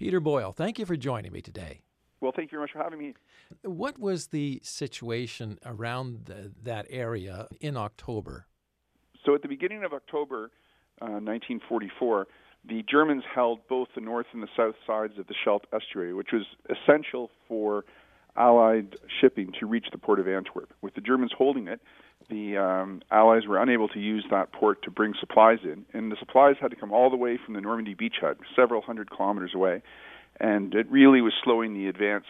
Peter Boyle, thank you for joining me today. Well, thank you very much for having me. What was the situation around the, that area in October? So, at the beginning of October uh, 1944, the Germans held both the north and the south sides of the Scheldt estuary, which was essential for Allied shipping to reach the port of Antwerp. With the Germans holding it, the um, Allies were unable to use that port to bring supplies in, and the supplies had to come all the way from the Normandy beachhead, several hundred kilometers away, and it really was slowing the advance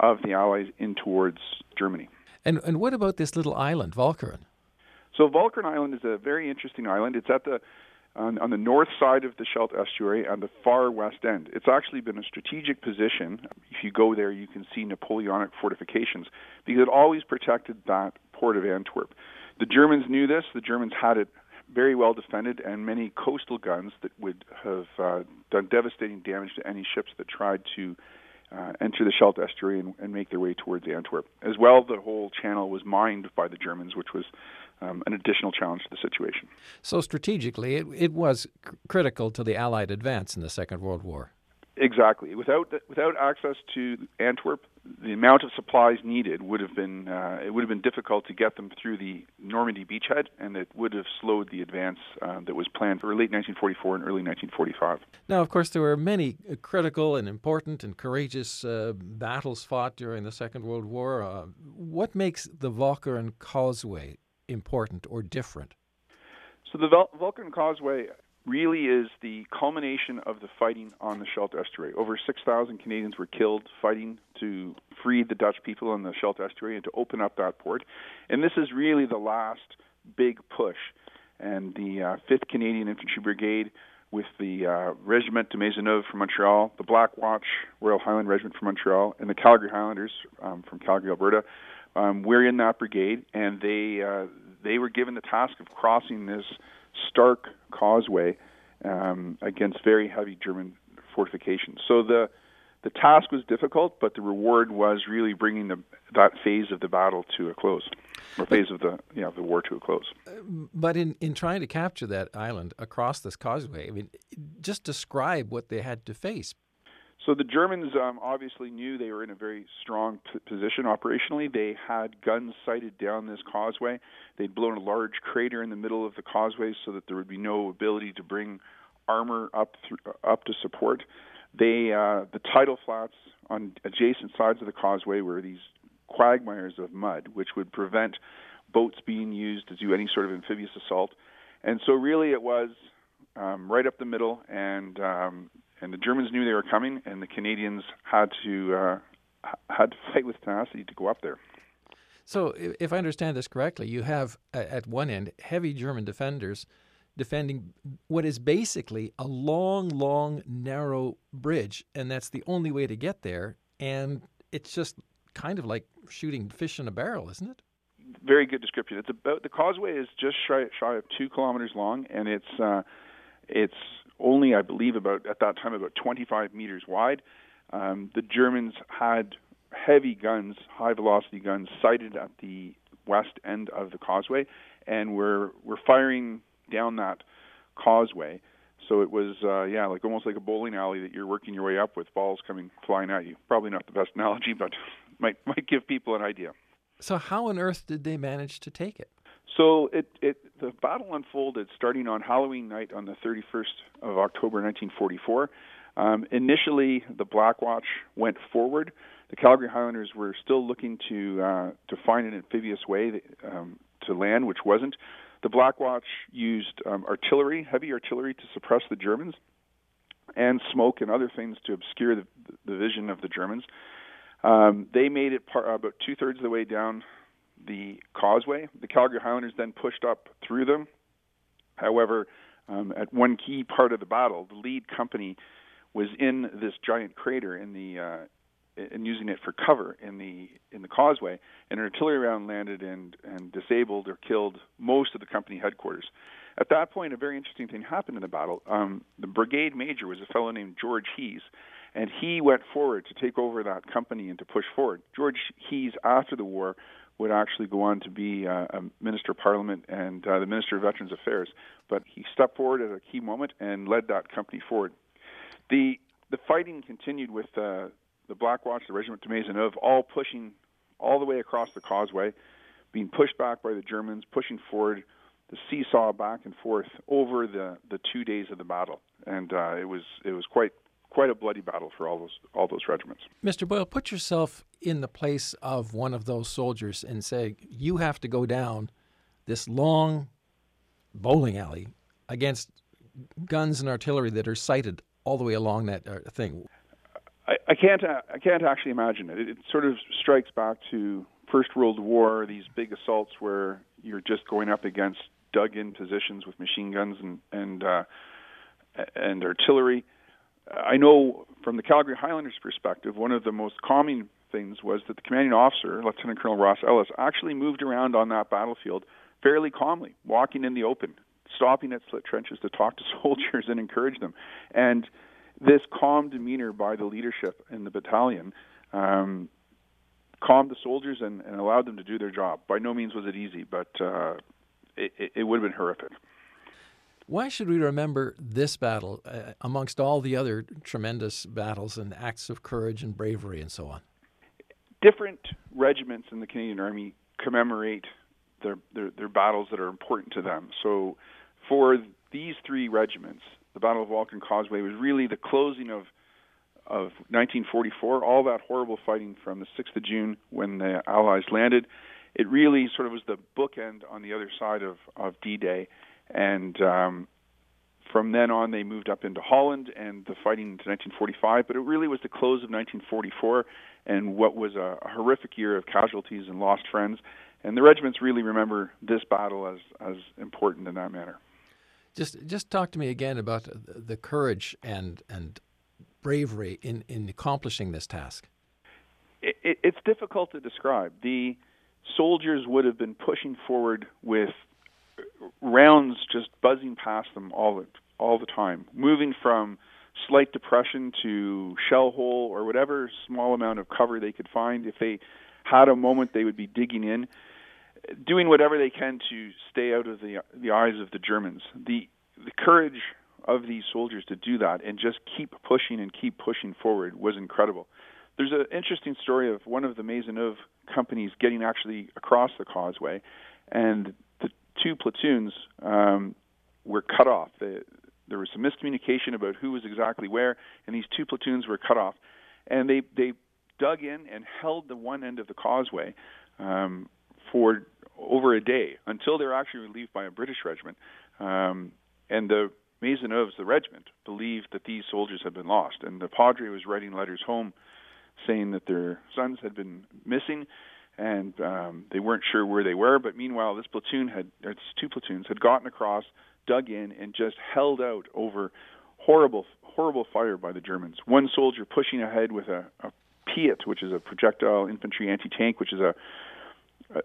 of the Allies in towards Germany. And and what about this little island, Walcheren? So Walcheren Island is a very interesting island. It's at the on, on the north side of the Scheldt estuary on the far west end. It's actually been a strategic position. If you go there, you can see Napoleonic fortifications because it always protected that port of Antwerp. The Germans knew this. The Germans had it very well defended and many coastal guns that would have uh, done devastating damage to any ships that tried to uh, enter the Scheldt estuary and, and, make their way towards Antwerp. As well, the whole channel was mined by the Germans, which was um, an additional challenge to the situation. So, strategically, it, it was c- critical to the Allied advance in the Second World War. Exactly. Without the, without access to Antwerp, the amount of supplies needed would have been uh, it would have been difficult to get them through the Normandy beachhead, and it would have slowed the advance uh, that was planned for late 1944 and early 1945. Now, of course, there were many critical and important and courageous uh, battles fought during the Second World War. Uh, what makes the Walcheren Causeway important or different? So the Vul- Walcheren Causeway really is the culmination of the fighting on the Scheldt Estuary. Over 6,000 Canadians were killed fighting to free the Dutch people in the Scheldt Estuary and to open up that port. And this is really the last big push. And the uh, 5th Canadian Infantry Brigade with the uh, Regiment de Maisonneuve from Montreal, the Black Watch Royal Highland Regiment from Montreal, and the Calgary Highlanders um, from Calgary, Alberta. Um, we're in that brigade, and they uh, they were given the task of crossing this stark causeway um, against very heavy German fortifications. So the the task was difficult, but the reward was really bringing the, that phase of the battle to a close, or phase of the you know, the war to a close. But in, in trying to capture that island across this causeway, I mean, just describe what they had to face so the Germans um, obviously knew they were in a very strong p- position operationally. They had guns sighted down this causeway. They'd blown a large crater in the middle of the causeway so that there would be no ability to bring armor up th- up to support. They uh, the tidal flats on adjacent sides of the causeway were these quagmires of mud, which would prevent boats being used to do any sort of amphibious assault. And so really, it was um, right up the middle, and um, and the Germans knew they were coming, and the Canadians had to uh, had to fight with tenacity to go up there. So, if I understand this correctly, you have at one end heavy German defenders defending what is basically a long, long, narrow bridge, and that's the only way to get there. And it's just kind of like shooting fish in a barrel, isn't it? Very good description. It's about the causeway is just shy, shy of two kilometers long, and it's uh, it's only, I believe, about at that time about 25 meters wide. Um, the Germans had heavy guns, high velocity guns, sighted at the west end of the causeway, and were were firing down that causeway. So it was, uh, yeah, like almost like a bowling alley that you're working your way up with balls coming flying at you. Probably not the best analogy, but might might give people an idea. So how on earth did they manage to take it? So it, it the battle unfolded starting on Halloween night on the 31st of October 1944. Um, initially, the Black Watch went forward. The Calgary Highlanders were still looking to uh, to find an amphibious way um, to land, which wasn't. The Black Watch used um, artillery, heavy artillery, to suppress the Germans, and smoke and other things to obscure the, the vision of the Germans. Um, they made it par- about two thirds of the way down the causeway. The Calgary Highlanders then pushed up through them. However, um, at one key part of the battle, the lead company was in this giant crater in the uh, and using it for cover in the in the causeway, and an artillery round landed and and disabled or killed most of the company headquarters. At that point, a very interesting thing happened in the battle. Um, the brigade major was a fellow named George Hees, and he went forward to take over that company and to push forward. George Hees, after the war, would actually go on to be uh, a minister of parliament and uh, the minister of veterans affairs. But he stepped forward at a key moment and led that company forward. The the fighting continued with uh, the Black Watch, the Regiment de Maisonneuve, all pushing all the way across the causeway, being pushed back by the Germans, pushing forward the seesaw back and forth over the, the two days of the battle, and uh, it was it was quite quite a bloody battle for all those all those regiments. Mr. Boyle, put yourself in the place of one of those soldiers and say you have to go down this long bowling alley against guns and artillery that are sighted all the way along that uh, thing. I, I can't I can't actually imagine it. it. It sort of strikes back to First World War, these big assaults where you're just going up against dug-in positions with machine guns and and uh, and artillery. I know from the Calgary Highlanders' perspective, one of the most calming things was that the commanding officer, Lieutenant Colonel Ross Ellis, actually moved around on that battlefield fairly calmly, walking in the open, stopping at slit trenches to talk to soldiers and encourage them. And this calm demeanor by the leadership in the battalion um, calmed the soldiers and, and allowed them to do their job. By no means was it easy, but uh, it, it would have been horrific. Why should we remember this battle uh, amongst all the other tremendous battles and acts of courage and bravery and so on? Different regiments in the Canadian Army commemorate their, their, their battles that are important to them. So, for these three regiments, the Battle of Walcheren Causeway was really the closing of of 1944. All that horrible fighting from the 6th of June when the Allies landed it really sort of was the bookend on the other side of, of D-Day, and um, from then on they moved up into Holland and the fighting into 1945. But it really was the close of 1944 and what was a, a horrific year of casualties and lost friends. And the regiments really remember this battle as as important in that manner. Just just talk to me again about the courage and and bravery in in accomplishing this task. It, it, it's difficult to describe. The soldiers would have been pushing forward with rounds just buzzing past them all the all the time, moving from slight depression to shell hole or whatever small amount of cover they could find. If they had a moment, they would be digging in, doing whatever they can to stay out of the the eyes of the Germans. The the courage of these soldiers to do that and just keep pushing and keep pushing forward was incredible. There's an interesting story of one of the Maisonneuve companies getting actually across the causeway, and two platoons um, were cut off. The, there was some miscommunication about who was exactly where, and these two platoons were cut off. And they they dug in and held the one end of the causeway um, for over a day until they were actually relieved by a British regiment. Um, and the Maisonneuves, the regiment, believed that these soldiers had been lost, and the Padre was writing letters home saying that their sons had been missing and um, they weren't sure where they were. But meanwhile, this platoon had, or two platoons, had gotten across, dug in, and just held out over horrible, horrible fire by the Germans. One soldier pushing ahead with a, a Piat, which is a projectile infantry anti-tank, which is a,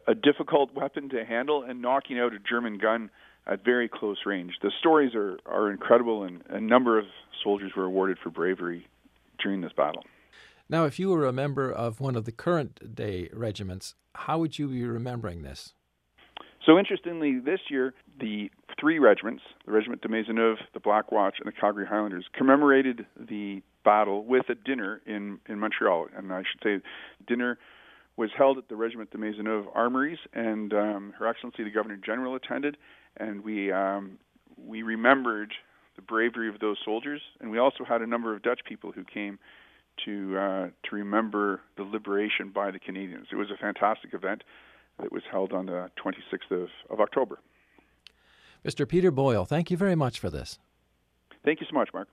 a difficult weapon to handle, and knocking out a German gun at very close range. The stories are, are incredible, and a number of soldiers were awarded for bravery during this battle. Now, if you were a member of one of the current day regiments, how would you be remembering this? So, interestingly, this year, the three regiments, the Regiment de Maisonneuve, the Black Watch, and the Calgary Highlanders, commemorated the battle with a dinner in, in Montreal. And I should say, dinner was held at the Regiment de Maisonneuve Armories, and um, Her Excellency the Governor General attended, and we um, we remembered the bravery of those soldiers, and we also had a number of Dutch people who came to uh, to remember the liberation by the Canadians. It was a fantastic event that was held on the 26th of, of October. Mr. Peter Boyle, thank you very much for this. Thank you so much, Mark.